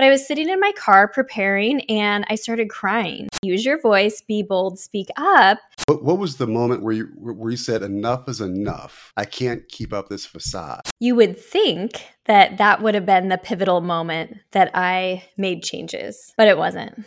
But I was sitting in my car preparing and I started crying. Use your voice, be bold, speak up. What, what was the moment where you where you said enough is enough? I can't keep up this facade. You would think that that would have been the pivotal moment that I made changes, but it wasn't.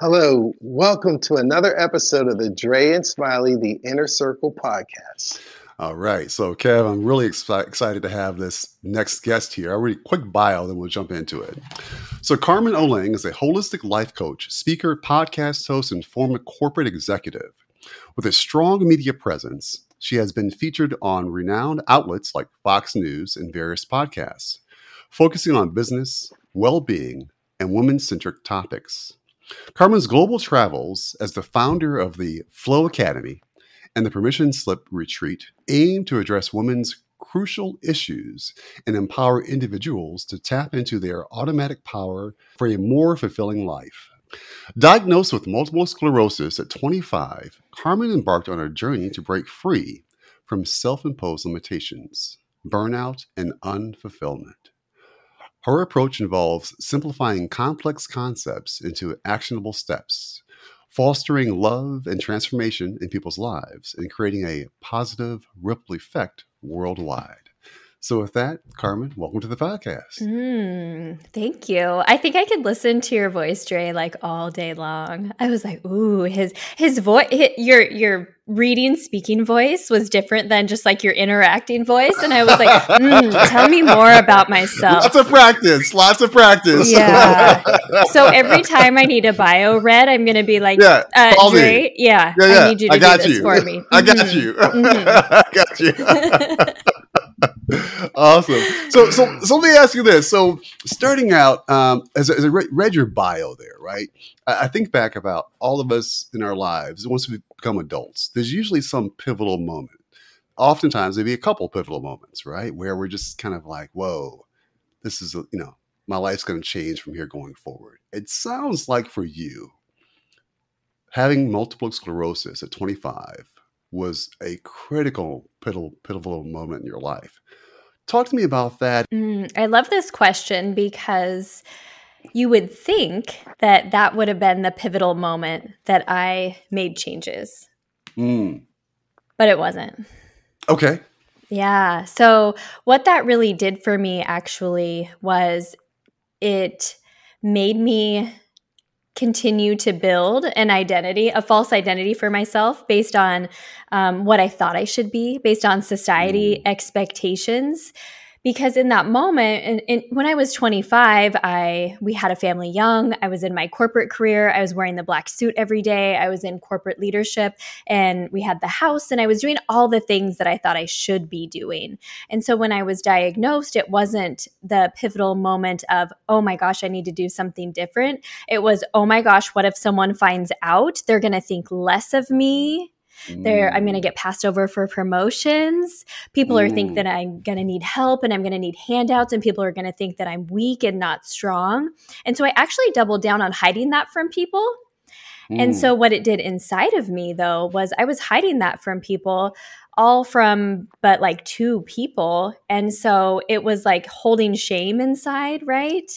Hello, welcome to another episode of the Dre and Smiley, the Inner Circle podcast. All right. So, Kev, I'm really ex- excited to have this next guest here. I'll read a quick bio, then we'll jump into it. So, Carmen Ohling is a holistic life coach, speaker, podcast host, and former corporate executive. With a strong media presence, she has been featured on renowned outlets like Fox News and various podcasts, focusing on business, well being, and women centric topics. Carmen's global travels as the founder of the Flow Academy and the Permission Slip Retreat aim to address women's crucial issues and empower individuals to tap into their automatic power for a more fulfilling life. Diagnosed with multiple sclerosis at 25, Carmen embarked on a journey to break free from self imposed limitations, burnout, and unfulfillment. Her approach involves simplifying complex concepts into actionable steps, fostering love and transformation in people's lives, and creating a positive ripple effect worldwide. So, with that, Carmen, welcome to the podcast. Mm, thank you. I think I could listen to your voice, Dre, like all day long. I was like, ooh, his his voice, your your reading, speaking voice was different than just like your interacting voice, and I was like, mm, tell me more about myself. Lots of practice. Lots of practice. Yeah. so every time I need a bio read, I'm going to be like, yeah, uh, Dre, yeah, yeah, yeah, I need you to I got do this you. for me. I got mm-hmm. you. Mm-hmm. I got you awesome. So, so, so let me ask you this. So, starting out, um, as, as I read your bio there, right? I, I, think back about all of us in our lives. Once we become adults, there's usually some pivotal moment. Oftentimes, there'd be a couple pivotal moments, right, where we're just kind of like, "Whoa, this is a, you know, my life's going to change from here going forward." It sounds like for you, having multiple sclerosis at 25 was a critical, pivotal, pivotal moment in your life. Talk to me about that. Mm, I love this question because you would think that that would have been the pivotal moment that I made changes. Mm. But it wasn't. Okay. Yeah. So, what that really did for me actually was it made me continue to build an identity, a false identity for myself based on um, what I thought I should be, based on society mm. expectations because in that moment and, and, when i was 25 i we had a family young. I was in my corporate career. I was wearing the black suit every day. I was in corporate leadership and we had the house and i was doing all the things that i thought i should be doing. And so when i was diagnosed it wasn't the pivotal moment of oh my gosh i need to do something different. It was oh my gosh what if someone finds out? They're going to think less of me there, I'm going to mm. get passed over for promotions. People mm. are think that I'm going to need help and I'm going to need handouts, and people are going to think that I'm weak and not strong. And so I actually doubled down on hiding that from people. And so, mm. what it did inside of me, though, was I was hiding that from people all from but like two people. And so it was like holding shame inside, right?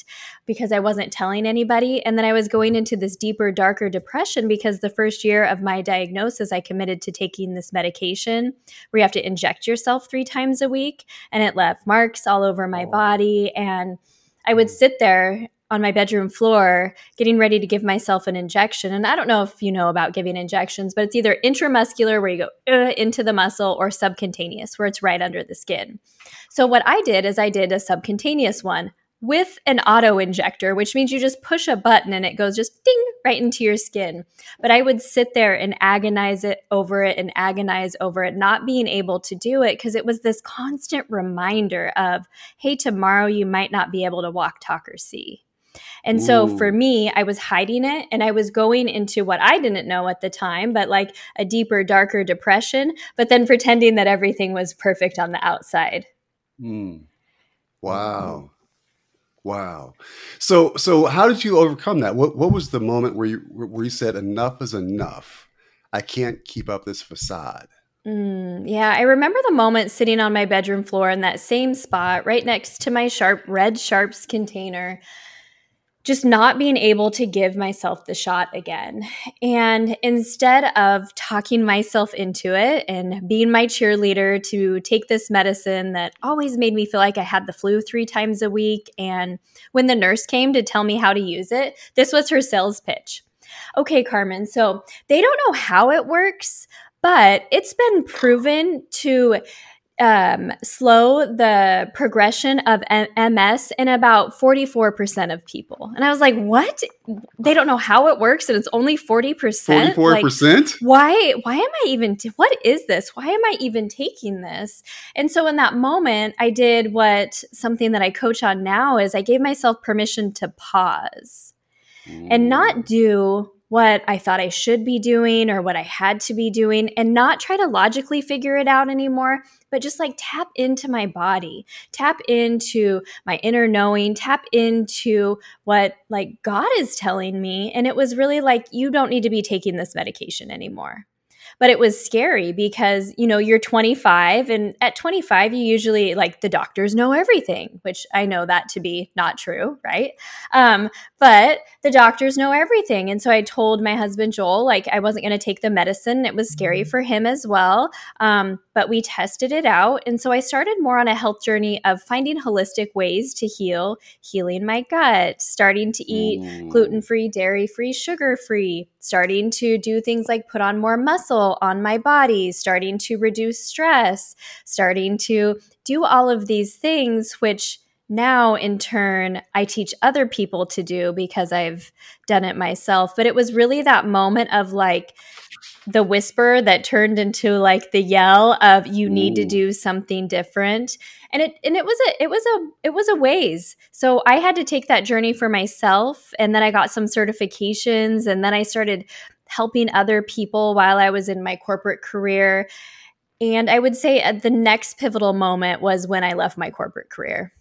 Because I wasn't telling anybody. And then I was going into this deeper, darker depression because the first year of my diagnosis, I committed to taking this medication where you have to inject yourself three times a week. And it left marks all over my body. And I would sit there on my bedroom floor getting ready to give myself an injection. And I don't know if you know about giving injections, but it's either intramuscular, where you go uh, into the muscle, or subcutaneous, where it's right under the skin. So, what I did is I did a subcutaneous one with an auto injector, which means you just push a button and it goes just ding right into your skin. But I would sit there and agonize it over it and agonize over it, not being able to do it because it was this constant reminder of, hey, tomorrow you might not be able to walk, talk, or see. And Ooh. so for me, I was hiding it and I was going into what I didn't know at the time, but like a deeper, darker depression, but then pretending that everything was perfect on the outside. Mm. Wow. Wow. So so how did you overcome that? What what was the moment where you where you said enough is enough? I can't keep up this facade. Mm, yeah, I remember the moment sitting on my bedroom floor in that same spot, right next to my sharp red sharps container, just not being able to give myself the shot again. And instead of talking myself into it and being my cheerleader to take this medicine that always made me feel like I had the flu three times a week, and when the nurse came to tell me how to use it, this was her sales pitch. Okay, Carmen, so they don't know how it works, but it's been proven to um, slow the progression of MS in about 44% of people. And I was like, what? They don't know how it works and it's only 40%? 44%? Like, why why am I even what is this? Why am I even taking this? And so in that moment, I did what something that I coach on now is I gave myself permission to pause mm. and not do what I thought I should be doing or what I had to be doing and not try to logically figure it out anymore, but just like tap into my body, tap into my inner knowing, tap into what like God is telling me. And it was really like, you don't need to be taking this medication anymore but it was scary because you know you're 25 and at 25 you usually like the doctors know everything which i know that to be not true right um, but the doctors know everything and so i told my husband joel like i wasn't going to take the medicine it was scary mm-hmm. for him as well um, but we tested it out and so i started more on a health journey of finding holistic ways to heal healing my gut starting to eat mm. gluten-free dairy-free sugar-free starting to do things like put on more muscle on my body, starting to reduce stress, starting to do all of these things, which now in turn I teach other people to do because I've done it myself. But it was really that moment of like, the whisper that turned into like the yell of you need Ooh. to do something different and it and it was a it was a it was a ways so i had to take that journey for myself and then i got some certifications and then i started helping other people while i was in my corporate career and i would say at the next pivotal moment was when i left my corporate career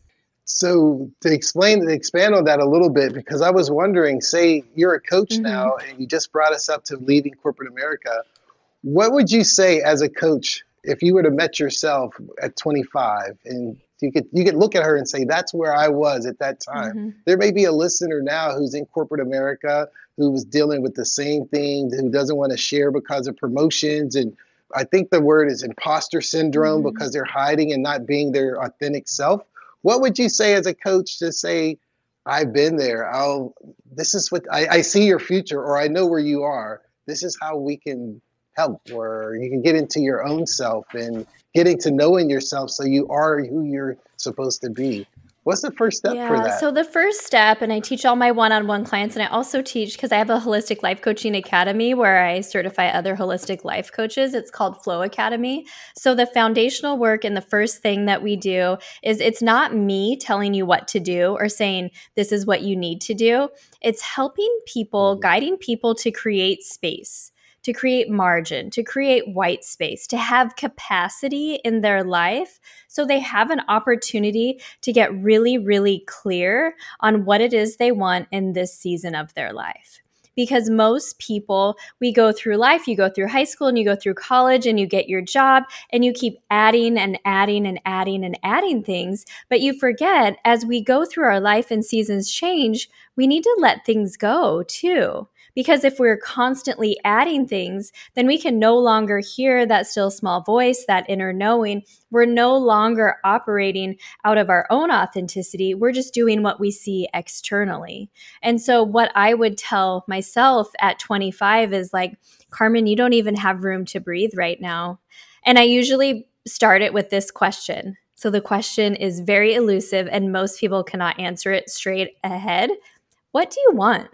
so to explain and expand on that a little bit because i was wondering say you're a coach mm-hmm. now and you just brought us up to leaving corporate america what would you say as a coach if you were to met yourself at 25 and you could you could look at her and say that's where I was at that time. Mm-hmm. There may be a listener now who's in corporate America who was dealing with the same thing, who doesn't want to share because of promotions and I think the word is imposter syndrome mm-hmm. because they're hiding and not being their authentic self. What would you say as a coach to say, I've been there. I'll this is what I, I see your future or I know where you are. This is how we can help or you can get into your own self and getting to knowing yourself so you are who you're supposed to be what's the first step yeah, for that? so the first step and i teach all my one-on-one clients and i also teach because i have a holistic life coaching academy where i certify other holistic life coaches. It's called flow academy. So the foundational work and the first thing that we do is it's not me telling you what to do or saying this is what you need to do. It's helping people mm-hmm. guiding people to create space to create margin, to create white space, to have capacity in their life so they have an opportunity to get really, really clear on what it is they want in this season of their life because most people, we go through life, you go through high school and you go through college and you get your job and you keep adding and adding and adding and adding things. But you forget as we go through our life and seasons change, we need to let things go too. Because if we're constantly adding things, then we can no longer hear that still small voice, that inner knowing. We're no longer operating out of our own authenticity. We're just doing what we see externally. And so, what I would tell myself at 25 is like, Carmen, you don't even have room to breathe right now. And I usually start it with this question. So the question is very elusive, and most people cannot answer it straight ahead. What do you want?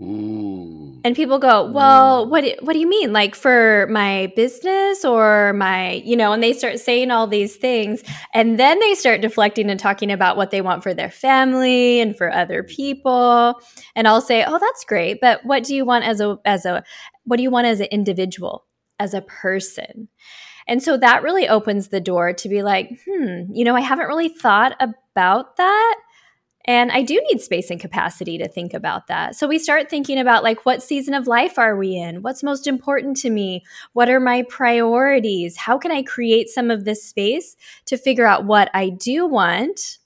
Ooh. And people go, "Well, what what do you mean? Like for my business or my, you know?" And they start saying all these things, and then they start deflecting and talking about what they want for their family and for other people. And I'll say, "Oh, that's great, but what do you want as a as a what do you want as an individual, as a person?" And so that really opens the door to be like, "Hmm, you know, I haven't really thought about that." And I do need space and capacity to think about that. So we start thinking about like what season of life are we in? What's most important to me? What are my priorities? How can I create some of this space to figure out what I do want?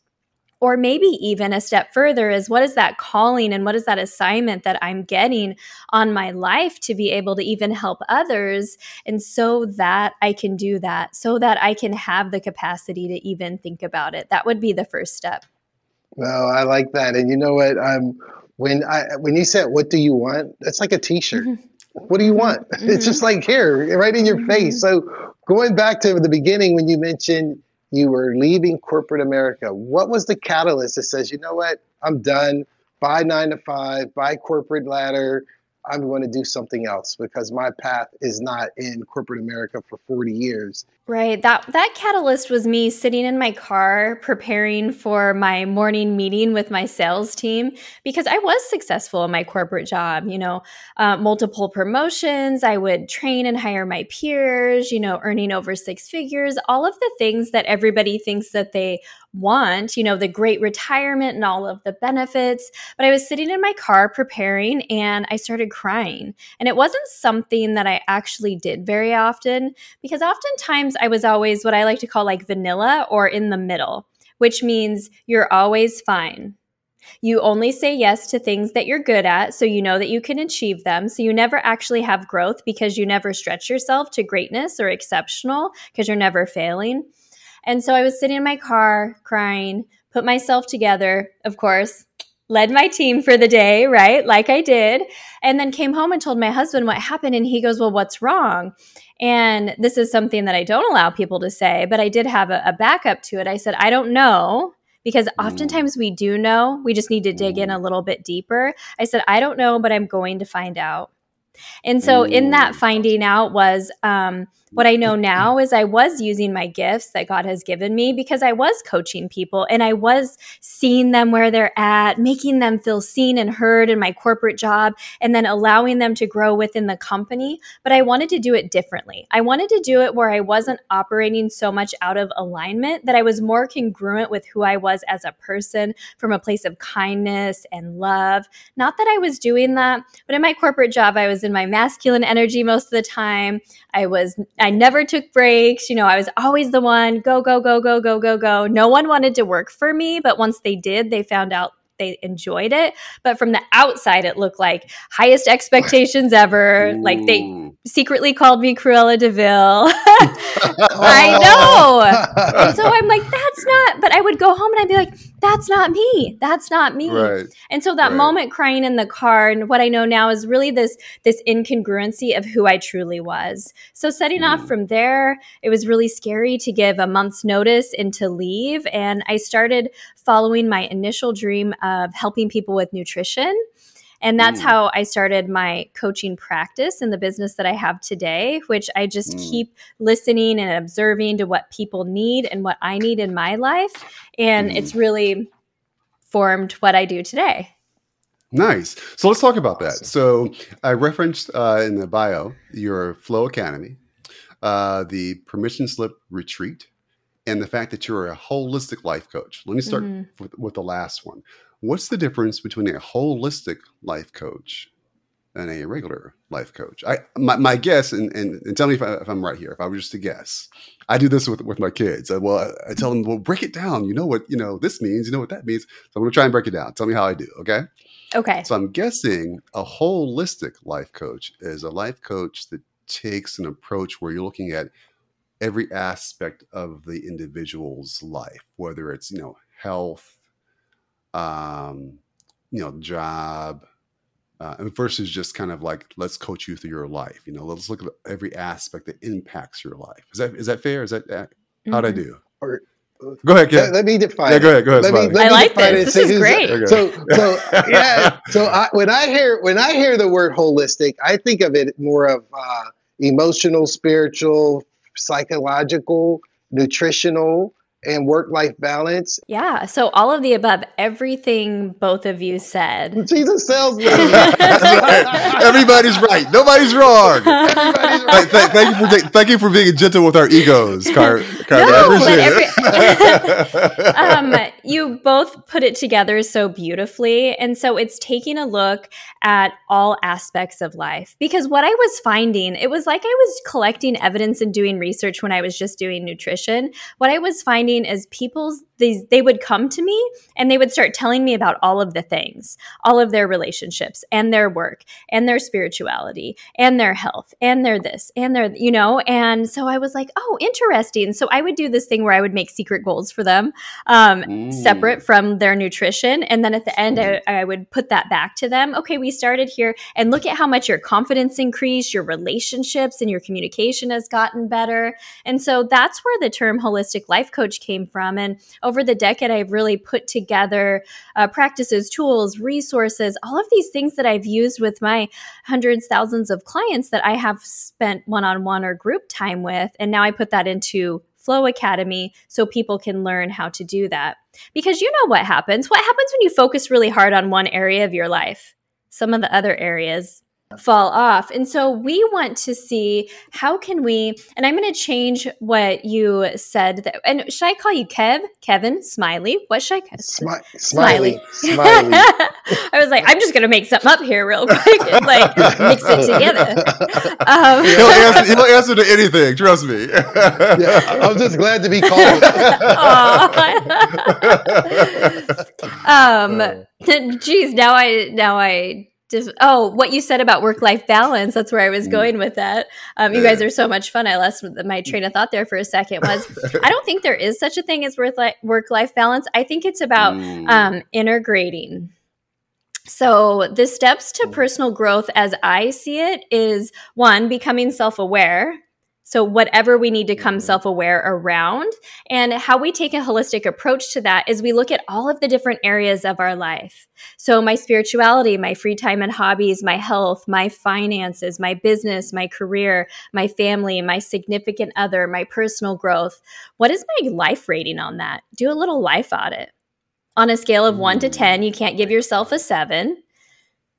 Or maybe even a step further is what is that calling and what is that assignment that I'm getting on my life to be able to even help others? And so that I can do that, so that I can have the capacity to even think about it. That would be the first step. Well, I like that. And you know what? Um, when I when you said what do you want, that's like a T-shirt. Mm-hmm. What do you want? Mm-hmm. It's just like here, right in your mm-hmm. face. So going back to the beginning when you mentioned you were leaving corporate America, what was the catalyst that says, you know what, I'm done. Buy nine to five, buy corporate ladder, I'm going to do something else because my path is not in corporate America for 40 years. Right. That that catalyst was me sitting in my car preparing for my morning meeting with my sales team because I was successful in my corporate job. You know, uh, multiple promotions. I would train and hire my peers. You know, earning over six figures. All of the things that everybody thinks that they want. You know, the great retirement and all of the benefits. But I was sitting in my car preparing, and I started crying. And it wasn't something that I actually did very often because oftentimes I was always what I like to call like vanilla or in the middle, which means you're always fine. You only say yes to things that you're good at, so you know that you can achieve them. So you never actually have growth because you never stretch yourself to greatness or exceptional because you're never failing. And so I was sitting in my car crying, put myself together, of course, led my team for the day, right? Like I did. And then came home and told my husband what happened. And he goes, Well, what's wrong? And this is something that I don't allow people to say, but I did have a, a backup to it. I said, I don't know. Because mm. oftentimes we do know, we just need to dig in mm. a little bit deeper. I said, I don't know, but I'm going to find out. And so, in that finding out was um, what I know mm-hmm. now is I was using my gifts that God has given me because I was coaching people and I was seeing them where they're at, making them feel seen and heard in my corporate job, and then allowing them to grow within the company. But I wanted to do it differently. I wanted to do it where I wasn't operating so much out of alignment, that I was more congruent with who I was as a person from a place of kindness and love. Not that I was doing that, but in my corporate job, I was in my masculine energy most of the time. I was I never took breaks. You know, I was always the one go, go, go, go, go, go, go. No one wanted to work for me, but once they did, they found out they enjoyed it. But from the outside, it looked like highest expectations ever. Ooh. Like they secretly called me Cruella de Vil. I know. and so I'm like, that's not, but I would go home and I'd be like, that's not me. That's not me. Right. And so that right. moment crying in the car and what I know now is really this this incongruency of who I truly was. So setting mm. off from there, it was really scary to give a month's notice and to leave and I started following my initial dream of helping people with nutrition. And that's mm. how I started my coaching practice in the business that I have today, which I just mm. keep listening and observing to what people need and what I need in my life. And mm. it's really formed what I do today. Nice. So let's talk about that. So I referenced uh, in the bio your Flow Academy, uh, the permission slip retreat, and the fact that you're a holistic life coach. Let me start mm-hmm. with, with the last one. What's the difference between a holistic life coach and a regular life coach? I my, my guess, and, and, and tell me if, I, am right here. If I were just to guess, I do this with, with my kids. I, well, I, I, tell them, well, break it down. You know what you know this means. You know what that means. So I'm going to try and break it down. Tell me how I do. Okay. Okay. So I'm guessing a holistic life coach is a life coach that takes an approach where you're looking at every aspect of the individual's life, whether it's you know health um, you know, job, uh, and versus just kind of like let's coach you through your life. You know, let's look at every aspect that impacts your life. Is that is that fair? Is that uh, how'd I mm-hmm. do? Or, go ahead. Let, let, me define. Yeah, go ahead. Go ahead. Let me, let I like this. This is great. So, so yeah. So I, when I hear when I hear the word holistic, I think of it more of uh, emotional, spiritual, psychological, nutritional, and work life balance. Yeah. So all of the above, everything both of you said. Jesus sells me. Everybody's right. Nobody's wrong. Everybody's right. Thank, thank, you for thank you for being gentle with our egos, Car. No, but every, um, you both put it together so beautifully. And so it's taking a look at all aspects of life. Because what I was finding, it was like I was collecting evidence and doing research when I was just doing nutrition. What I was finding is people's these they would come to me and they would start telling me about all of the things, all of their relationships and their work and their spirituality and their health and their this and their you know. And so I was like, oh, interesting. So I would do this thing where I would make secret goals for them, um, mm. separate from their nutrition, and then at the end I, I would put that back to them. Okay, we started here, and look at how much your confidence increased, your relationships and your communication has gotten better. And so that's where the term holistic life coach came from. And over the decade, I've really put together uh, practices, tools, resources, all of these things that I've used with my hundreds, thousands of clients that I have spent one on one or group time with. And now I put that into Flow Academy so people can learn how to do that. Because you know what happens. What happens when you focus really hard on one area of your life? Some of the other areas fall off. And so we want to see how can we and I'm going to change what you said that, and should I call you Kev? Kevin Smiley? What should I call Smi- Smiley? Smiley. I was like I'm just going to make something up here real quick and like mix it together. Um, he'll, answer, he'll answer to anything, trust me. yeah, I'm just glad to be called. um geez, now I now I just oh what you said about work life balance that's where i was mm. going with that. Um, you guys are so much fun. I lost my train of thought there for a second. Was i don't think there is such a thing as work life balance. I think it's about mm. um, integrating. So the steps to mm. personal growth as i see it is one becoming self-aware so, whatever we need to come mm-hmm. self aware around. And how we take a holistic approach to that is we look at all of the different areas of our life. So, my spirituality, my free time and hobbies, my health, my finances, my business, my career, my family, my significant other, my personal growth. What is my life rating on that? Do a little life audit. On a scale of one to 10, you can't give yourself a seven.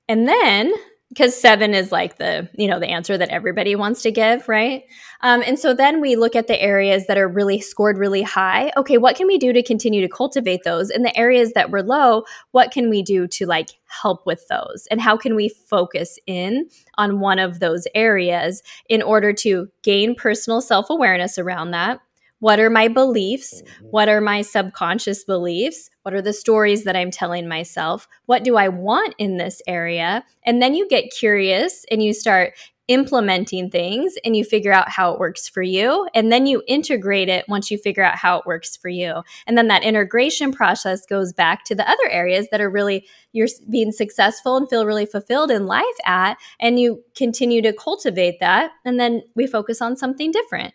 And then because seven is like the you know the answer that everybody wants to give right um, and so then we look at the areas that are really scored really high okay what can we do to continue to cultivate those and the areas that were low what can we do to like help with those and how can we focus in on one of those areas in order to gain personal self-awareness around that what are my beliefs? Mm-hmm. What are my subconscious beliefs? What are the stories that I'm telling myself? What do I want in this area? And then you get curious and you start implementing things and you figure out how it works for you. And then you integrate it once you figure out how it works for you. And then that integration process goes back to the other areas that are really you're being successful and feel really fulfilled in life at. And you continue to cultivate that. And then we focus on something different.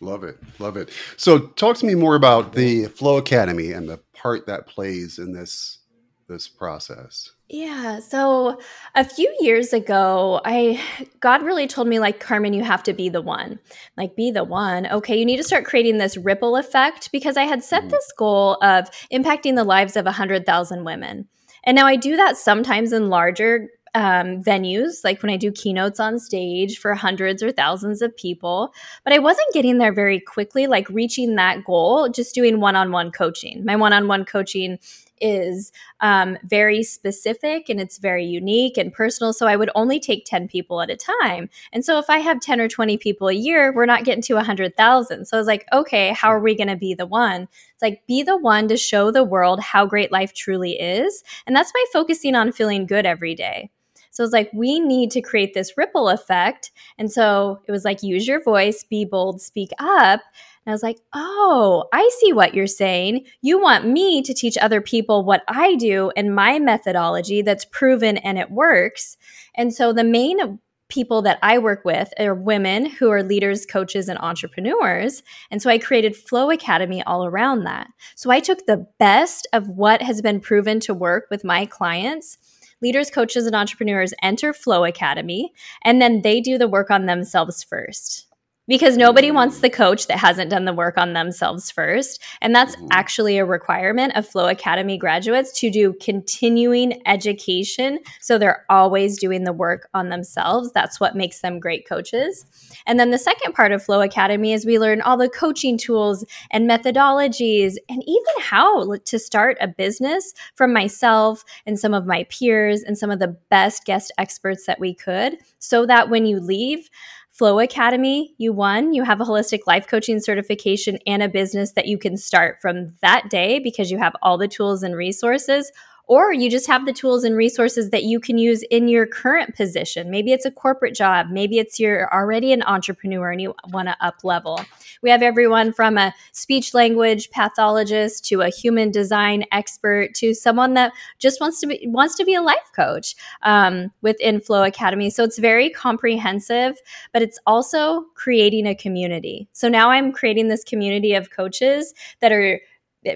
Love it. Love it. So talk to me more about the Flow Academy and the part that plays in this this process. Yeah. So a few years ago, I God really told me like Carmen, you have to be the one. Like be the one. Okay, you need to start creating this ripple effect because I had set mm-hmm. this goal of impacting the lives of 100,000 women. And now I do that sometimes in larger um, venues, like when I do keynotes on stage for hundreds or thousands of people. But I wasn't getting there very quickly, like reaching that goal, just doing one on one coaching. My one on one coaching is um, very specific and it's very unique and personal. So I would only take 10 people at a time. And so if I have 10 or 20 people a year, we're not getting to 100,000. So I was like, okay, how are we going to be the one? It's like, be the one to show the world how great life truly is. And that's by focusing on feeling good every day. So it's like, we need to create this ripple effect. And so it was like, use your voice, be bold, speak up. And I was like, oh, I see what you're saying. You want me to teach other people what I do and my methodology that's proven and it works. And so the main people that I work with are women who are leaders, coaches, and entrepreneurs. And so I created Flow Academy all around that. So I took the best of what has been proven to work with my clients leaders, coaches, and entrepreneurs enter Flow Academy, and then they do the work on themselves first. Because nobody wants the coach that hasn't done the work on themselves first. And that's mm-hmm. actually a requirement of Flow Academy graduates to do continuing education. So they're always doing the work on themselves. That's what makes them great coaches. And then the second part of Flow Academy is we learn all the coaching tools and methodologies and even how to start a business from myself and some of my peers and some of the best guest experts that we could so that when you leave, Flow Academy, you won. You have a holistic life coaching certification and a business that you can start from that day because you have all the tools and resources or you just have the tools and resources that you can use in your current position. Maybe it's a corporate job, maybe it's you're already an entrepreneur and you want to up level. We have everyone from a speech language pathologist to a human design expert to someone that just wants to be wants to be a life coach um, within Flow Academy. So it's very comprehensive, but it's also creating a community. So now I'm creating this community of coaches that are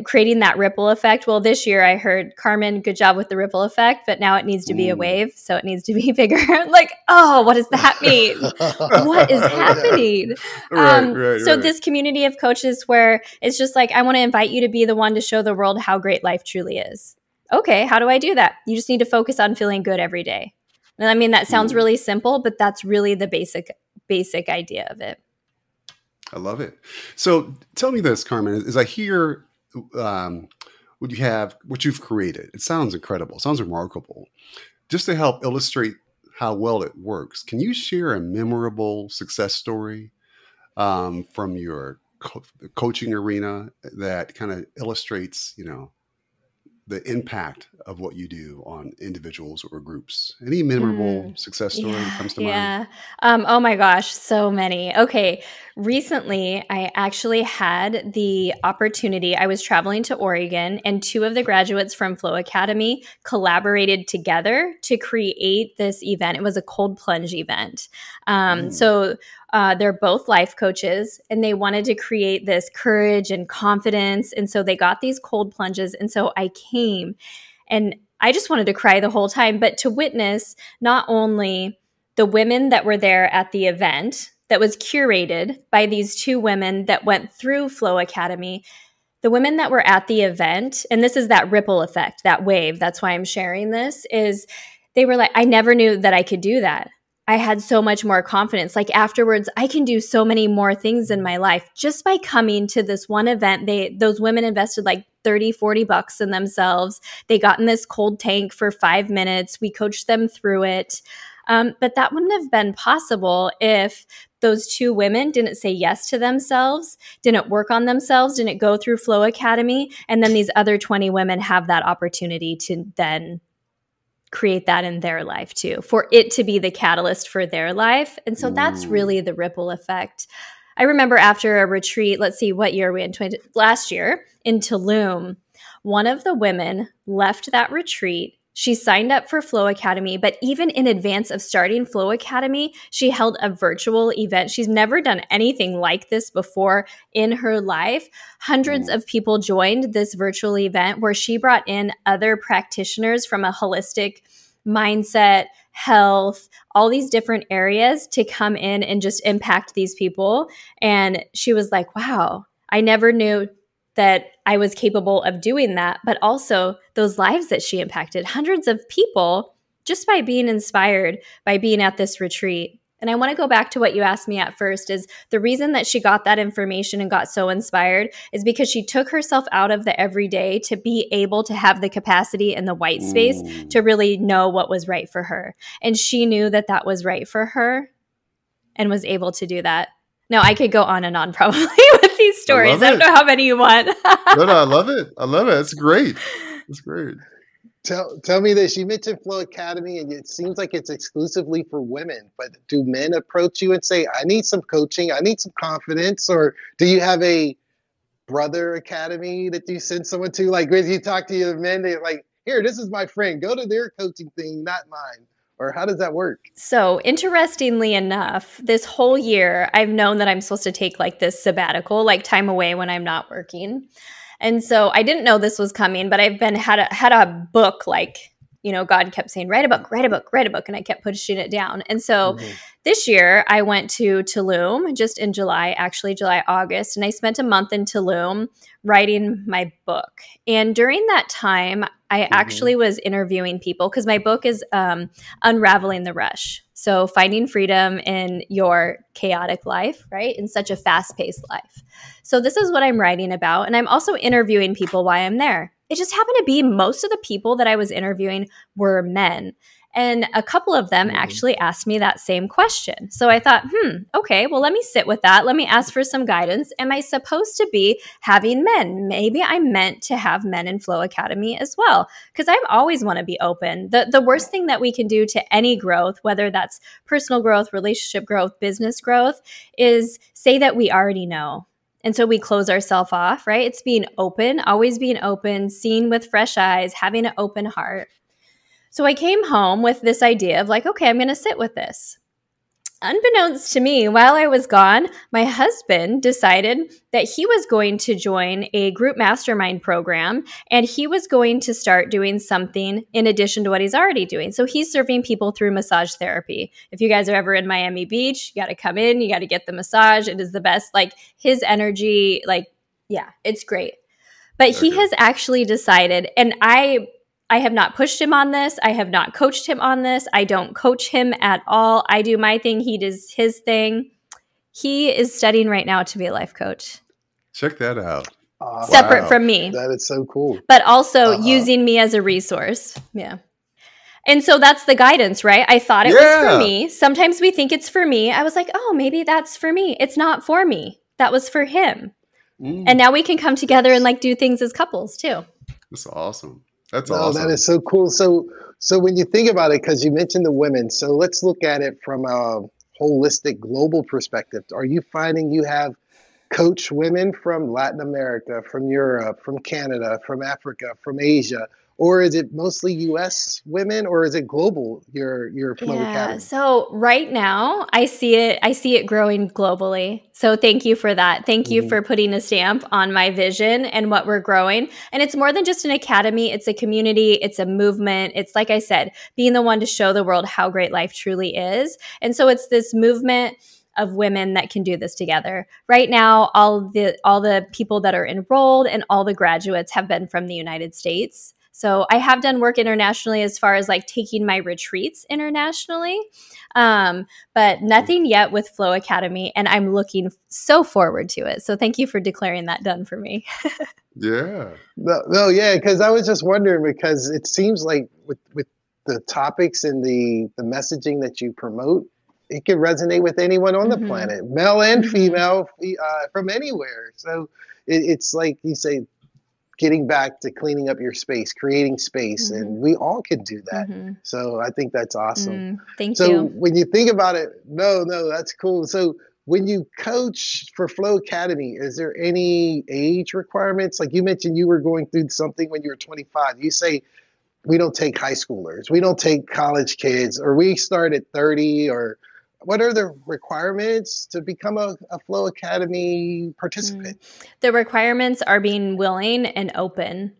creating that ripple effect. Well, this year I heard Carmen, good job with the ripple effect, but now it needs to be a wave, so it needs to be bigger. like, oh, what does that mean? what is happening? right, um, right, so right. this community of coaches where it's just like I want to invite you to be the one to show the world how great life truly is. Okay, how do I do that? You just need to focus on feeling good every day. And I mean that sounds mm. really simple, but that's really the basic basic idea of it. I love it. So tell me this, Carmen, as I hear um, what you have, what you've created. It sounds incredible. It sounds remarkable. Just to help illustrate how well it works, can you share a memorable success story um, from your co- coaching arena that kind of illustrates, you know, the impact of what you do on individuals or groups. Any memorable mm, success story yeah, comes to yeah. mind? Yeah. Um, oh my gosh, so many. Okay. Recently, I actually had the opportunity. I was traveling to Oregon, and two of the graduates from Flow Academy collaborated together to create this event. It was a cold plunge event. Um, mm. So uh, they're both life coaches and they wanted to create this courage and confidence. And so they got these cold plunges. And so I came and I just wanted to cry the whole time, but to witness not only the women that were there at the event that was curated by these two women that went through Flow Academy, the women that were at the event, and this is that ripple effect, that wave, that's why I'm sharing this, is they were like, I never knew that I could do that. I had so much more confidence. Like afterwards, I can do so many more things in my life just by coming to this one event. They those women invested like 30, 40 bucks in themselves. They got in this cold tank for 5 minutes. We coached them through it. Um, but that wouldn't have been possible if those two women didn't say yes to themselves, didn't work on themselves, didn't go through Flow Academy, and then these other 20 women have that opportunity to then create that in their life too, for it to be the catalyst for their life. And so that's mm. really the ripple effect. I remember after a retreat, let's see, what year we in 20, last year in Tulum, one of the women left that retreat she signed up for Flow Academy, but even in advance of starting Flow Academy, she held a virtual event. She's never done anything like this before in her life. Hundreds mm. of people joined this virtual event where she brought in other practitioners from a holistic mindset, health, all these different areas to come in and just impact these people. And she was like, wow, I never knew that I was capable of doing that, but also those lives that she impacted hundreds of people just by being inspired by being at this retreat. And I want to go back to what you asked me at first is the reason that she got that information and got so inspired is because she took herself out of the everyday to be able to have the capacity and the white space mm. to really know what was right for her. And she knew that that was right for her and was able to do that. No, I could go on and on probably with these stories. I, I don't know how many you want. no, no, I love it. I love it. It's great. It's great. Tell tell me this. You mentioned Flow Academy, and it seems like it's exclusively for women. But do men approach you and say, "I need some coaching. I need some confidence," or do you have a brother academy that you send someone to? Like when you talk to your men, they're like, "Here, this is my friend. Go to their coaching thing, not mine." Or how does that work? So, interestingly enough, this whole year I've known that I'm supposed to take like this sabbatical, like time away when I'm not working. And so I didn't know this was coming, but I've been had a had a book like you know, God kept saying, write a book, write a book, write a book. And I kept pushing it down. And so mm-hmm. this year I went to Tulum just in July, actually, July, August. And I spent a month in Tulum writing my book. And during that time, I mm-hmm. actually was interviewing people because my book is um, Unraveling the Rush. So, finding freedom in your chaotic life, right? In such a fast paced life. So, this is what I'm writing about. And I'm also interviewing people while I'm there. It just happened to be most of the people that I was interviewing were men. And a couple of them mm-hmm. actually asked me that same question. So I thought, hmm, okay, well, let me sit with that. Let me ask for some guidance. Am I supposed to be having men? Maybe I'm meant to have men in Flow Academy as well, because I always want to be open. The, the worst thing that we can do to any growth, whether that's personal growth, relationship growth, business growth, is say that we already know. And so we close ourselves off, right? It's being open, always being open, seeing with fresh eyes, having an open heart. So I came home with this idea of like, okay, I'm going to sit with this. Unbeknownst to me, while I was gone, my husband decided that he was going to join a group mastermind program and he was going to start doing something in addition to what he's already doing. So he's serving people through massage therapy. If you guys are ever in Miami Beach, you got to come in, you got to get the massage. It is the best. Like his energy, like, yeah, it's great. But he has actually decided, and I I have not pushed him on this. I have not coached him on this. I don't coach him at all. I do my thing, he does his thing. He is studying right now to be a life coach. Check that out. Uh, Separate wow. from me. That is so cool. But also uh-huh. using me as a resource. Yeah. And so that's the guidance, right? I thought it yeah. was for me. Sometimes we think it's for me. I was like, oh, maybe that's for me. It's not for me. That was for him. Mm. And now we can come together and like do things as couples too. That's awesome. That's no, awesome. That is so cool. So, so when you think about it, because you mentioned the women, so let's look at it from a holistic global perspective. Are you finding you have coach women from Latin America, from Europe, from Canada, from Africa, from Asia? Or is it mostly U.S. women, or is it global? Your your flow yeah. Academy? So right now, I see it. I see it growing globally. So thank you for that. Thank you mm-hmm. for putting a stamp on my vision and what we're growing. And it's more than just an academy. It's a community. It's a movement. It's like I said, being the one to show the world how great life truly is. And so it's this movement of women that can do this together. Right now, all the all the people that are enrolled and all the graduates have been from the United States. So I have done work internationally as far as like taking my retreats internationally, um, but nothing yet with Flow Academy. And I'm looking so forward to it. So thank you for declaring that done for me. yeah. No, no yeah, because I was just wondering because it seems like with with the topics and the the messaging that you promote, it can resonate with anyone on mm-hmm. the planet, male and mm-hmm. female, uh, from anywhere. So it, it's like you say, getting back to cleaning up your space, creating space, mm-hmm. and we all can do that. Mm-hmm. So I think that's awesome. Mm, thank so you. So when you think about it, no, no, that's cool. So when you coach for Flow Academy, is there any age requirements? Like you mentioned, you were going through something when you were 25. You say we don't take high schoolers, we don't take college kids, or we start at 30, or what are the requirements to become a, a Flow Academy participant? Mm. The requirements are being willing and open.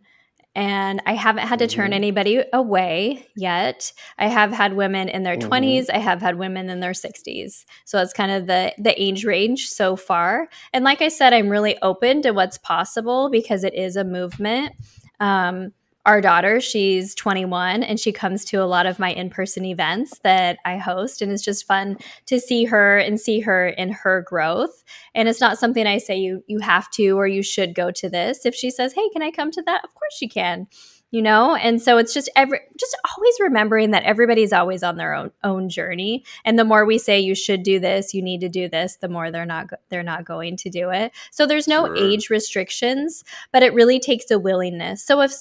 And I haven't had to turn mm-hmm. anybody away yet. I have had women in their mm-hmm. 20s. I have had women in their 60s. So that's kind of the the age range so far. And like I said, I'm really open to what's possible because it is a movement. Um, our daughter, she's 21 and she comes to a lot of my in-person events that I host and it's just fun to see her and see her in her growth. And it's not something I say you you have to or you should go to this. If she says, "Hey, can I come to that?" Of course she can. You know? And so it's just every just always remembering that everybody's always on their own own journey. And the more we say you should do this, you need to do this, the more they're not they're not going to do it. So there's no sure. age restrictions, but it really takes a willingness. So if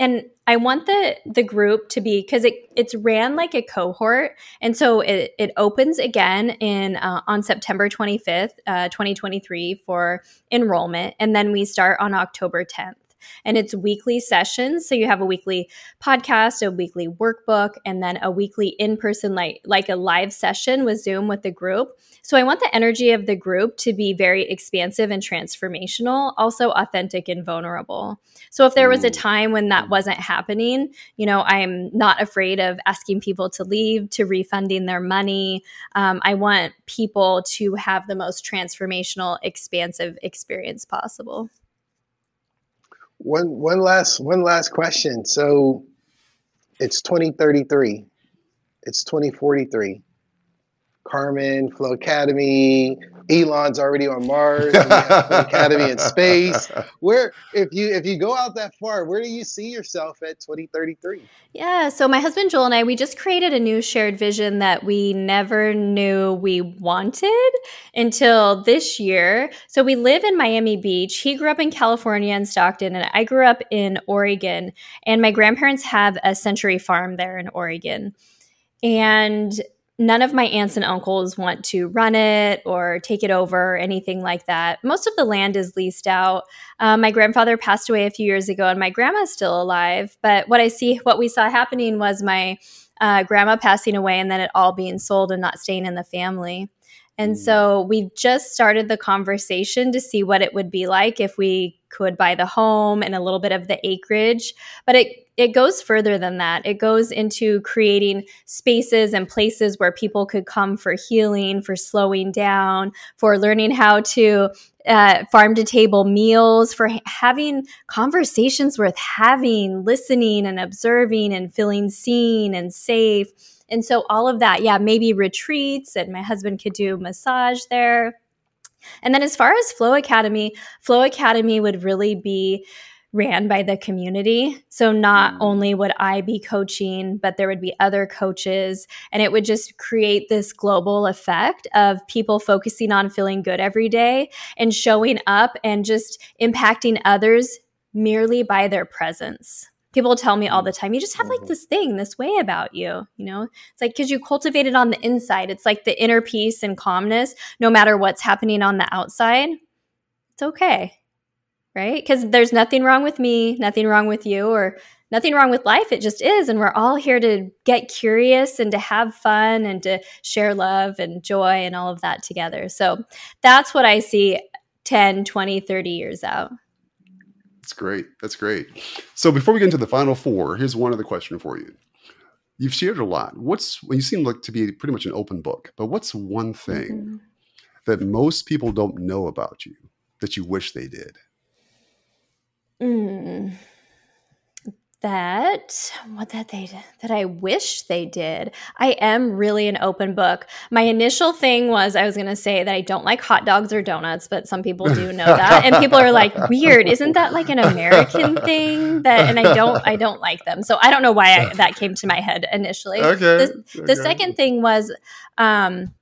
and I want the the group to be because it it's ran like a cohort, and so it, it opens again in uh, on September twenty fifth, uh, twenty twenty three for enrollment, and then we start on October tenth. And it's weekly sessions. So you have a weekly podcast, a weekly workbook, and then a weekly in person, like, like a live session with Zoom with the group. So I want the energy of the group to be very expansive and transformational, also authentic and vulnerable. So if there was a time when that wasn't happening, you know, I'm not afraid of asking people to leave, to refunding their money. Um, I want people to have the most transformational, expansive experience possible. One one last one last question. So it's 2033. It's 2043. Carmen, Flow Academy, Elon's already on Mars, Academy in space. Where if you if you go out that far, where do you see yourself at 2033? Yeah, so my husband Joel and I we just created a new shared vision that we never knew we wanted until this year. So we live in Miami Beach. He grew up in California in Stockton and I grew up in Oregon and my grandparents have a century farm there in Oregon. And none of my aunts and uncles want to run it or take it over or anything like that. Most of the land is leased out. Um, my grandfather passed away a few years ago, and my grandma's still alive. But what I see, what we saw happening was my uh, grandma passing away, and then it all being sold and not staying in the family. And so we've just started the conversation to see what it would be like if we could buy the home and a little bit of the acreage. But it it goes further than that. It goes into creating spaces and places where people could come for healing, for slowing down, for learning how to uh, farm to table meals, for ha- having conversations worth having, listening and observing and feeling seen and safe. And so, all of that, yeah, maybe retreats, and my husband could do massage there. And then, as far as Flow Academy, Flow Academy would really be ran by the community. So not mm. only would I be coaching, but there would be other coaches, and it would just create this global effect of people focusing on feeling good every day and showing up and just impacting others merely by their presence. People tell me all the time, you just have like mm-hmm. this thing, this way about you. You know, it's like because you cultivate it on the inside. It's like the inner peace and calmness, no matter what's happening on the outside. It's okay right? Because there's nothing wrong with me, nothing wrong with you, or nothing wrong with life. It just is. And we're all here to get curious and to have fun and to share love and joy and all of that together. So that's what I see 10, 20, 30 years out. That's great. That's great. So before we get into the final four, here's one other question for you. You've shared a lot. What's when you seem like to be pretty much an open book, but what's one thing mm-hmm. that most people don't know about you that you wish they did? Mm, that what that they that I wish they did. I am really an open book. My initial thing was I was going to say that I don't like hot dogs or donuts, but some people do know that, and people are like, "Weird, isn't that like an American thing?" That and I don't I don't like them. So I don't know why I, that came to my head initially. Okay. The, the okay. second thing was. Um,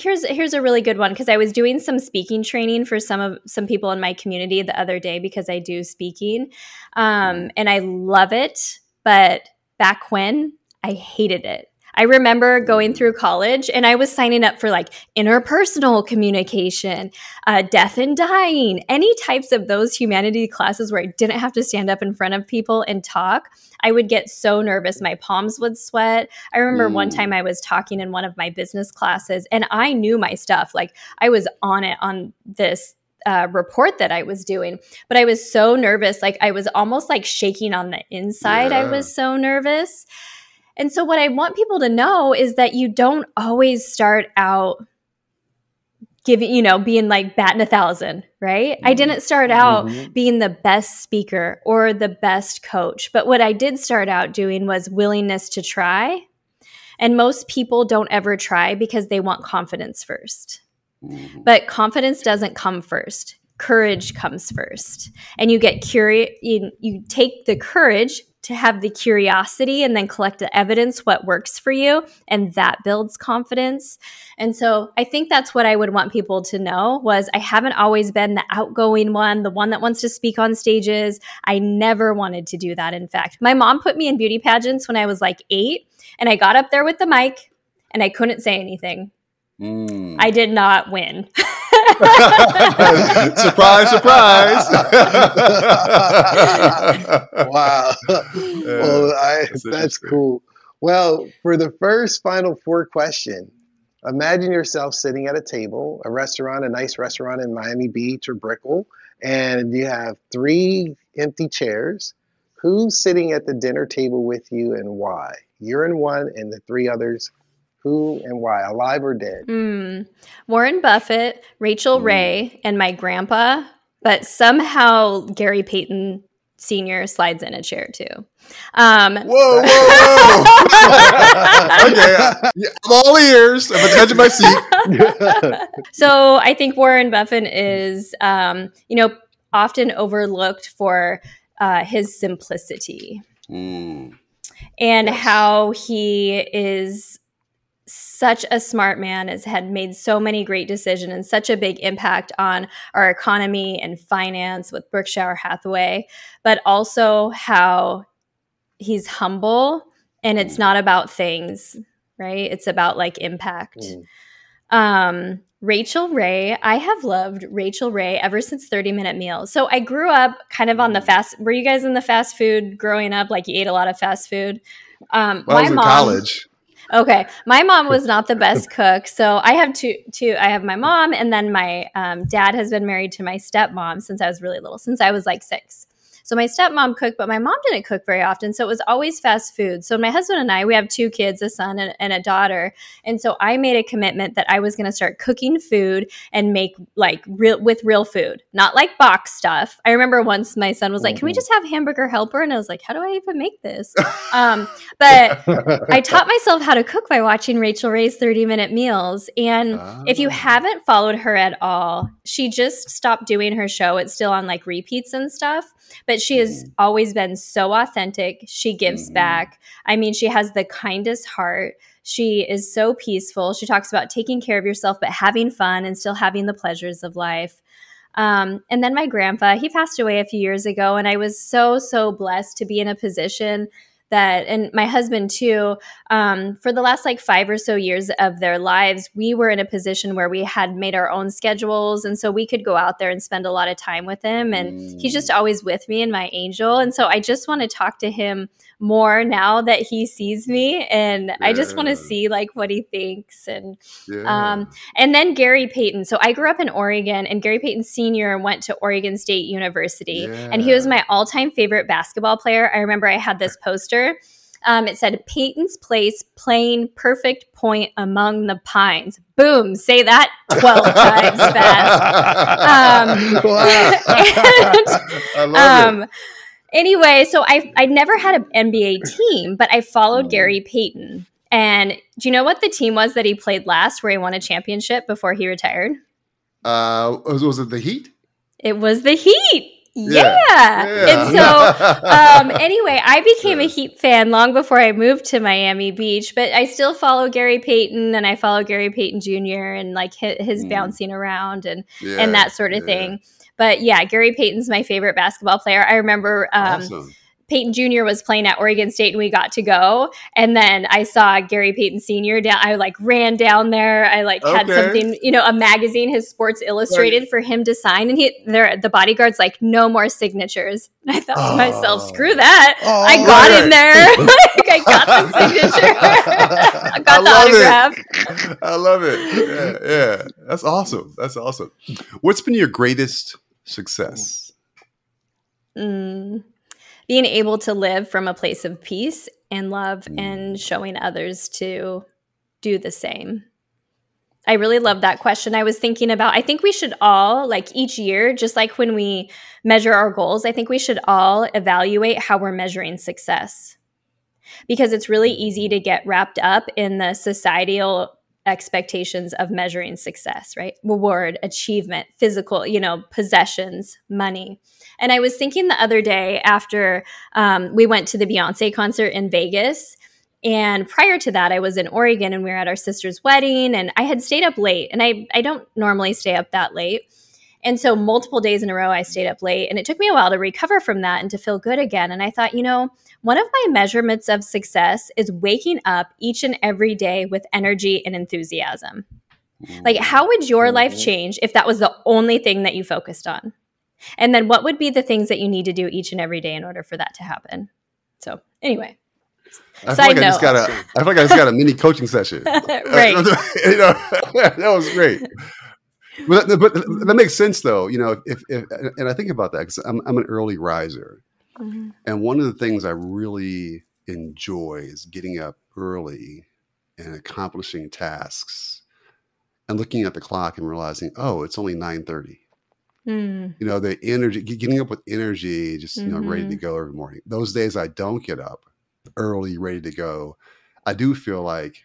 here's here's a really good one because I was doing some speaking training for some of some people in my community the other day because I do speaking, um, and I love it. But back when I hated it. I remember going through college and I was signing up for like interpersonal communication, uh, death and dying, any types of those humanity classes where I didn't have to stand up in front of people and talk. I would get so nervous. My palms would sweat. I remember mm. one time I was talking in one of my business classes and I knew my stuff. Like I was on it on this uh, report that I was doing, but I was so nervous. Like I was almost like shaking on the inside. Yeah. I was so nervous. And so, what I want people to know is that you don't always start out giving, you know, being like batting a thousand, right? Mm-hmm. I didn't start out mm-hmm. being the best speaker or the best coach, but what I did start out doing was willingness to try. And most people don't ever try because they want confidence 1st mm-hmm. But confidence doesn't come first. Courage comes first. And you get curious, you, you take the courage to have the curiosity and then collect the evidence what works for you and that builds confidence. And so i think that's what i would want people to know was i haven't always been the outgoing one the one that wants to speak on stages. I never wanted to do that in fact. My mom put me in beauty pageants when i was like eight and i got up there with the mic and i couldn't say anything mm. i did not win surprise, surprise. wow. well, I, that's that's, cool. Well, for the first final four question, imagine yourself sitting at a table, a restaurant, a nice restaurant in Miami Beach or Brickell, and you have three empty chairs. Who's sitting at the dinner table with you and why? You're in one, and the three others, who and why, alive or dead? Hmm. Warren Buffett, Rachael Mm. Ray, and my grandpa, but somehow Gary Payton Sr. slides in a chair too. Um, Whoa, whoa, whoa. okay. I- yeah, I'm all ears. I'm at the edge of my seat. so I think Warren Buffett is, um, you know, often overlooked for uh, his simplicity Mm, and Yes. how he is such a smart man has had made so many great decisions and such a big impact on our economy and finance with Berkshire Hathaway, but also how he's humble and it's not about things, right? It's about like impact. Mm. Um, Rachael Ray, I have loved Rachael Ray ever since 30 Minute Meals. So I grew up kind of on the fast. Were you guys in the fast food growing up? Like you ate a lot of fast food? Um, when I was in college. Okay, my mom was not the best cook, so I have two. Two. I have my mom, and then my um, dad has been married to my stepmom since I was really little, since I was like six. So my stepmom cooked, but my mom didn't cook very often, so it was always fast food. So my husband and I, we have two kids, a son and, and a daughter, and so I made a commitment that I was going to start cooking food and make like real with real food, not like box stuff. I remember once my son was like, "Can we Mhm. just have hamburger helper?" And I was like, "How do I even make this?" Um, but I taught myself how to cook by watching Rachael Ray's 30 minute meals. And if you Ah. haven't followed her at all, she just stopped doing her show. It's still on like repeats and stuff, but she has Mhm. always been so authentic. She gives Mhm. back. I mean, she has the kindest heart. She is so peaceful. She talks about taking care of yourself, but having fun and still having the pleasures of life. Um, and then my grandpa, he passed away a few years ago, and I was so, so blessed to be in a position that, and my husband too, um, for the last like five or so years of their lives, we were in a position where we had made our own schedules. And so we could go out there and spend a lot of time with him. And he's just always with me and my angel. And so I just want to talk to him more now that he sees me. And I just want to see like what he thinks. And Yeah. um, and then Gary Payton. So I grew up in Oregon, and Gary Payton Sr. went to Oregon State University, and he was my all-time favorite basketball player. I remember I had this poster. Um, it said Payton's place plain, perfect point among the pines. Boom! Say that twelve times fast. Um, I love it. Um, anyway, so I I never had an NBA team, but I followed Mhm. Gary Payton. And do you know what the team was that he played last, where he won a championship before he retired? Uh, was, was it the Heat? It was the Heat. Yeah. Yeah. And so um, anyway, I became a Yeah. Heat fan long before I moved to Miami Beach, but I still follow Gary Payton and I follow Gary Payton Jr. and like his, his Mm. bouncing around and Yeah, and that sort of yeah. thing. But yeah, Gary Payton's my favorite basketball player. I remember um, awesome. Payton Jr. was playing at Oregon State and we got to go. And then I saw Gary Payton Sr. down. I like ran down there. I like had something, you know, a magazine, his Sports Illustrated for him to sign. And he, there, the bodyguard's like, no more signatures. And I thought to myself, Oh. screw that. Oh, I got right. in there. like I got the signature. I I got the love autograph. it. I love it. Yeah, yeah. That's awesome. That's awesome. What's been your greatest success? Mm. Being able to live from a place of peace and love Mm. and showing others to do the same. I really love that question. I was thinking about, I think we should all, like each year, just like when we measure our goals, I think we should all evaluate how we're measuring success. Because it's really easy to get wrapped up in the societal expectations of measuring success, right? Reward, achievement, physical, you know, possessions, money. And I was thinking the other day after um, we went to the Beyonce concert in Vegas. And prior to that, I was in Oregon and we were at our sister's wedding and I had stayed up late. And I, I don't normally stay up that late. And so, multiple days in a row, I stayed up late. And it took me a while to recover from that and to feel good again. And I thought, you know, one of my measurements of success is waking up each and every day with energy and enthusiasm. Like, how would your life Mhm. change if that was the only thing that you focused on? And then what would be the things that you need to do each and every day in order for that to happen? So, anyway, I feel Side like I just got a. I feel like I just got a mini coaching session. Right. you know, that was great. But, but that makes sense, though. You know, if, if and I think about that because I'm I'm an early riser, Mhm. and one of the things I really enjoy is getting up early and accomplishing tasks, and looking at the clock and realizing, oh, it's only nine thirty. Mm. You know, the energy, getting up with energy, just you know, ready to Mhm. go every morning. Those days I don't get up early, ready to go. I do feel like,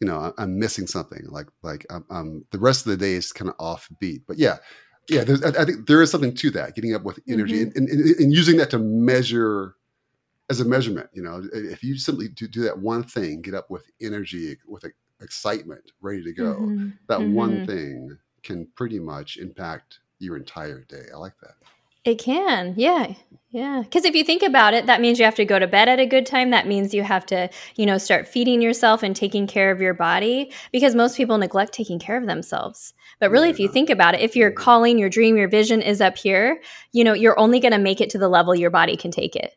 you know, I'm missing something. Like, like I'm, I'm the rest of the day is kind of offbeat. But yeah, yeah, there's, I, I think there is something to that. Getting up with energy and, and, and, and using that to measure as a measurement. You know, if you simply do, do that one thing, get up with energy, with excitement, ready to go. Mhm. That one Mhm. thing can pretty much impact your entire day. I like that. It can, yeah, yeah. Because if you think about it, that means you have to go to bed at a good time. That means you have to, you know, start feeding yourself and taking care of your body. Because most people neglect taking care of themselves. But really, if you Yeah. think about it, if your calling, your dream, your vision is up here, you know, you're only going to make it to the level your body can take it.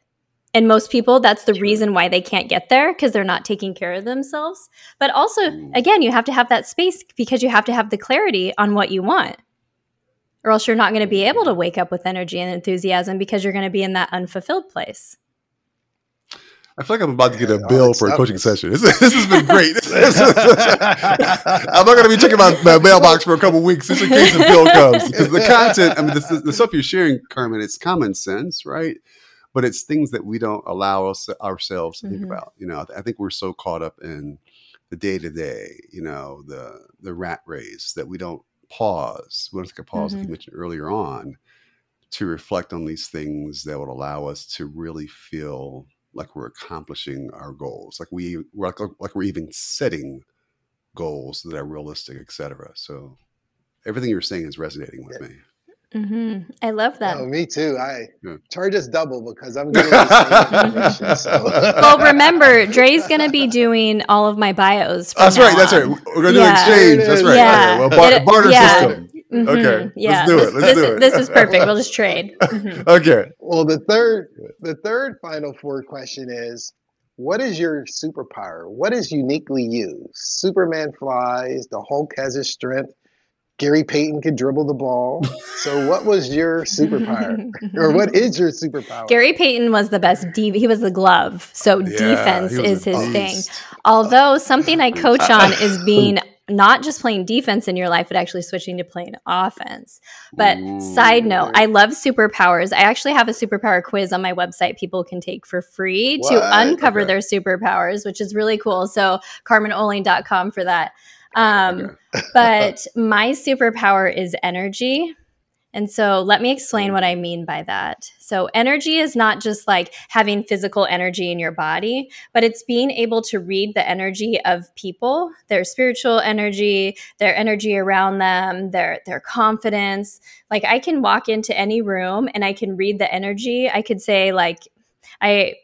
And most people, that's the reason why they can't get there because they're not taking care of themselves. But also, Mm. again, you have to have that space because you have to have the clarity on what you want or else you're not going to be able to wake up with energy and enthusiasm because you're going to be in that unfulfilled place. I feel like I'm about to get a Yeah, bill for a coaching session. This, this has been great. I'm not going to be checking my, my mailbox for a couple weeks just in case a bill comes. Because the content, I mean, the, the stuff you're sharing, Carmen, it's common sense, right? But it's things that we don't allow us, ourselves to think Mhm. about. You know, I think we're so caught up in the day to day, you know, the the rat race that we don't pause. We don't take a pause, like Mhm. you mentioned earlier on, to reflect on these things that would allow us to really feel like we're accomplishing our goals, like we like, like we're even setting goals that are realistic, etc. So everything you're saying is resonating with me. Hmm I love that. Oh, me too. I Yeah. charge us double because I'm doing the. So. well, remember, Dre's going to be doing all of my bios. From That's now right. That's right. We're gonna do Yeah. an exchange. That's right. Yeah. Okay. Well, bar- It- barter yeah. system. Mhm. Okay, let's do it. This, Let's this do is, it. This is perfect. We'll just trade. Mhm. Okay. Well, the third, the third final four question is, what is your superpower? What is uniquely you? Superman flies. The Hulk has his strength. Gary Payton could dribble the ball. So, what was your superpower, or what is your superpower? Gary Payton was the best. D- he was the glove. So Yeah, defense is a his thing. Although something I coach on is being not just playing defense in your life, but actually switching to playing offense. But side note, I love superpowers. I actually have a superpower quiz on my website people can take for free to uncover Okay. their superpowers, which is really cool. So carmenohling.com for that. Um, but my superpower is energy. And so let me explain what I mean by that. So, energy is not just like having physical energy in your body, but it's being able to read the energy of people, their spiritual energy, their energy around them, their their confidence. Like I can walk into any room and I can read the energy. I could say like I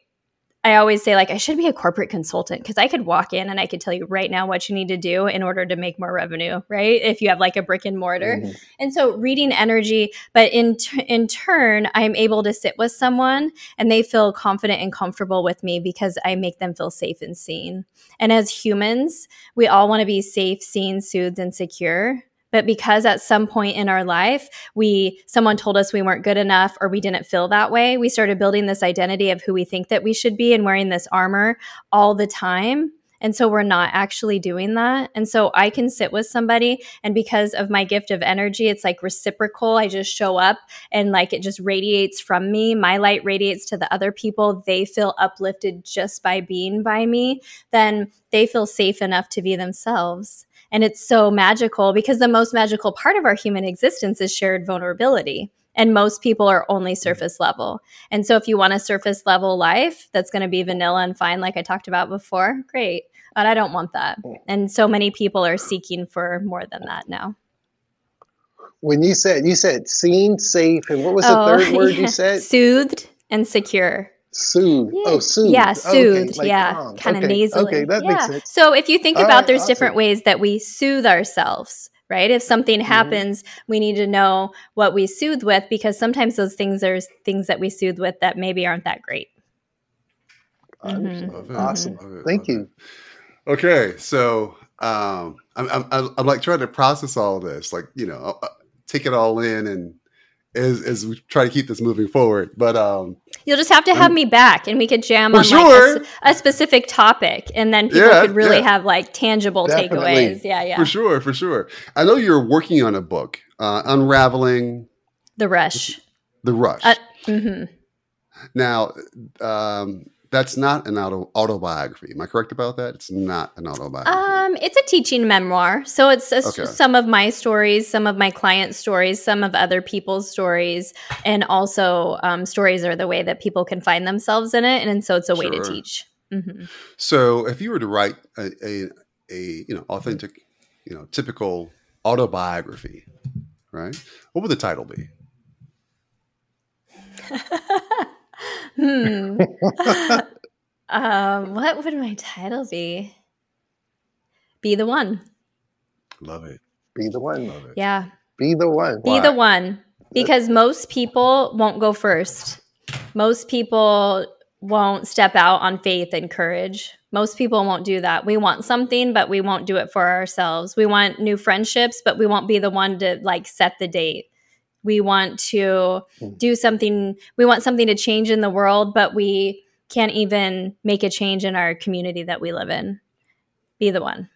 I always say like I should be a corporate consultant because I could walk in and I could tell you right now what you need to do in order to make more revenue, right? If you have like a brick and mortar. Mhm. And so reading energy, but in t- in turn, I'm able to sit with someone and they feel confident and comfortable with me because I make them feel safe and seen. And as humans, we all want to be safe, seen, soothed, and secure. But because at some point in our life, we someone told us we weren't good enough or we didn't feel that way, we started building this identity of who we think that we should be and wearing this armor all the time. And so we're not actually doing that. And so I can sit with somebody and because of my gift of energy, it's like reciprocal. I just show up and like it just radiates from me. My light radiates to the other people. They feel uplifted just by being by me. Then they feel safe enough to be themselves. And it's so magical because the most magical part of our human existence is shared vulnerability. And most people are only mm-hmm. surface level. And so if you want a surface level life that's going to be vanilla and fine, like I talked about before, great. But I don't want that. And so many people are seeking for more than that now. When you said you said seen, safe, and what was the Oh, third word yeah. you said? Soothed and secure. Soothe. Yeah. Oh, soothe. Yeah, Okay, soothed. like yeah, calm. kind of Okay, nasally. Okay, that yeah. makes sense. So if you think All about, right, there's awesome. different ways that we soothe ourselves, right? If something Mhm. happens, we need to know what we soothe with because sometimes those things are things that we soothe with that maybe aren't that great. I understand. Mhm. Love it. Awesome. Love it, Thank you. Okay, so um, I'm, I'm I'm I'm like trying to process all this, like you know, uh, take it all in, and as as we try to keep this moving forward. But um, You'll just have to have Um, me back and we could jam on sure. like a a, specific topic and then people Yeah, could really yeah. have like tangible Definitely. takeaways. Yeah, yeah. for sure, for sure, I know you're working on a book, uh, unraveling The rush. the rush. Uh, hmm now, um, that's not an auto autobiography. Am I correct about that? It's not an autobiography. Um, it's a teaching memoir. So it's, it's Okay. some of my stories, some of my clients' stories, some of other people's stories, and also um, stories are the way that people can find themselves in it, and so it's a way to Sure. teach. hmm So, if you were to write a, a, a you know authentic, you know typical autobiography, right? What would the title be? hmm. um, what would my title be? Be the one. Love it. Be the one. Love it. Yeah. Be the one. Be Why? the one. Because most people won't go first. Most people won't step out on faith and courage. Most people won't do that. We want something, but we won't do it for ourselves. We want new friendships, but we won't be the one to like set the date. We want to Hmm. do something, we want something to change in the world, but we can't even make a change in our community that we live in. Be the one.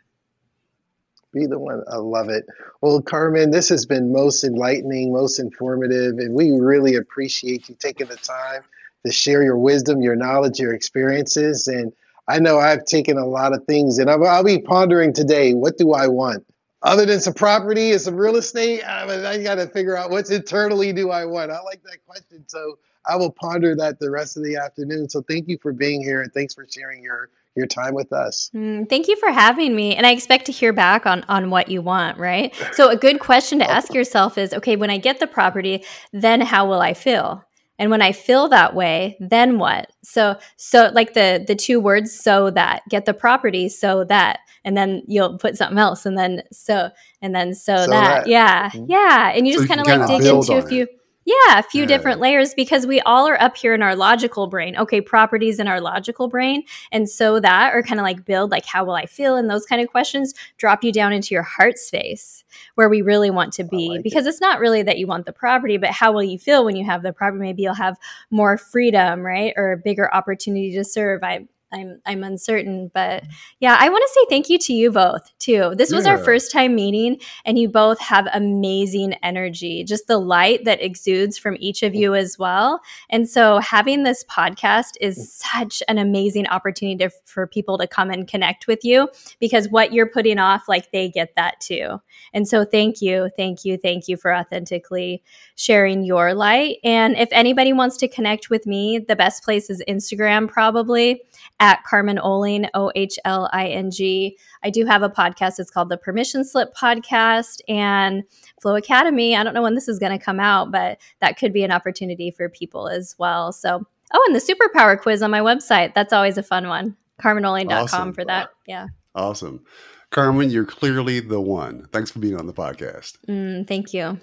Be the one. I love it. Well, Carmen, this has been most enlightening, most informative, and we really appreciate you taking the time to share your wisdom, your knowledge, your experiences. And I know I've taken a lot of things, and I'll, I'll be pondering today what do I want? Other than some property and some real estate, I, mean, I got to figure out what's internally do I want. I like that question. So I will ponder that the rest of the afternoon. So thank you for being here, and thanks for sharing your, your time with us. Mm, thank you for having me. And I expect to hear back on on what you want, right? So a good question to ask yourself is, okay, when I get the property, then how will I feel? And when I feel that way, then what? So so like the the two words so that get the property so that and then you'll put something else and then so and then so, So that. that. Yeah. Mhm. Yeah. And you So just kind of like dig into a few it. yeah, a few Yeah. different layers because we all are up here in our logical brain. Okay, properties in our logical brain. And so that, or kind of like build, like, how will I feel? And those kind of questions drop you down into your heart space where we really want to be. like it. because it's not really that you want the property, but how will you feel when you have the property? Maybe you'll have more freedom, right? Or a bigger opportunity to serve. I, I'm, I'm uncertain, but mm-hmm. yeah, I want to say thank you to you both too. This was our first time meeting, and you both have amazing energy, just the light that exudes from each of you as well. And so, having this podcast is mm. such an amazing opportunity to, for people to come and connect with you because what you're putting off, like they get that too. And so, thank you, thank you, thank you for authentically sharing your light. And if anybody wants to connect with me, the best place is Instagram, probably at Carmen Ohling, O H L I N G. I do have a podcast. It's called the Permission Slip Podcast and Flow Academy. I don't know when this is going to come out, but that could be an opportunity for people as well. So, oh, and the superpower quiz on my website. That's always a fun one. CarmenOhling.com Awesome. for that. Yeah. Awesome. Carmen, you're clearly the one. Thanks for being on the podcast. Mm, thank you.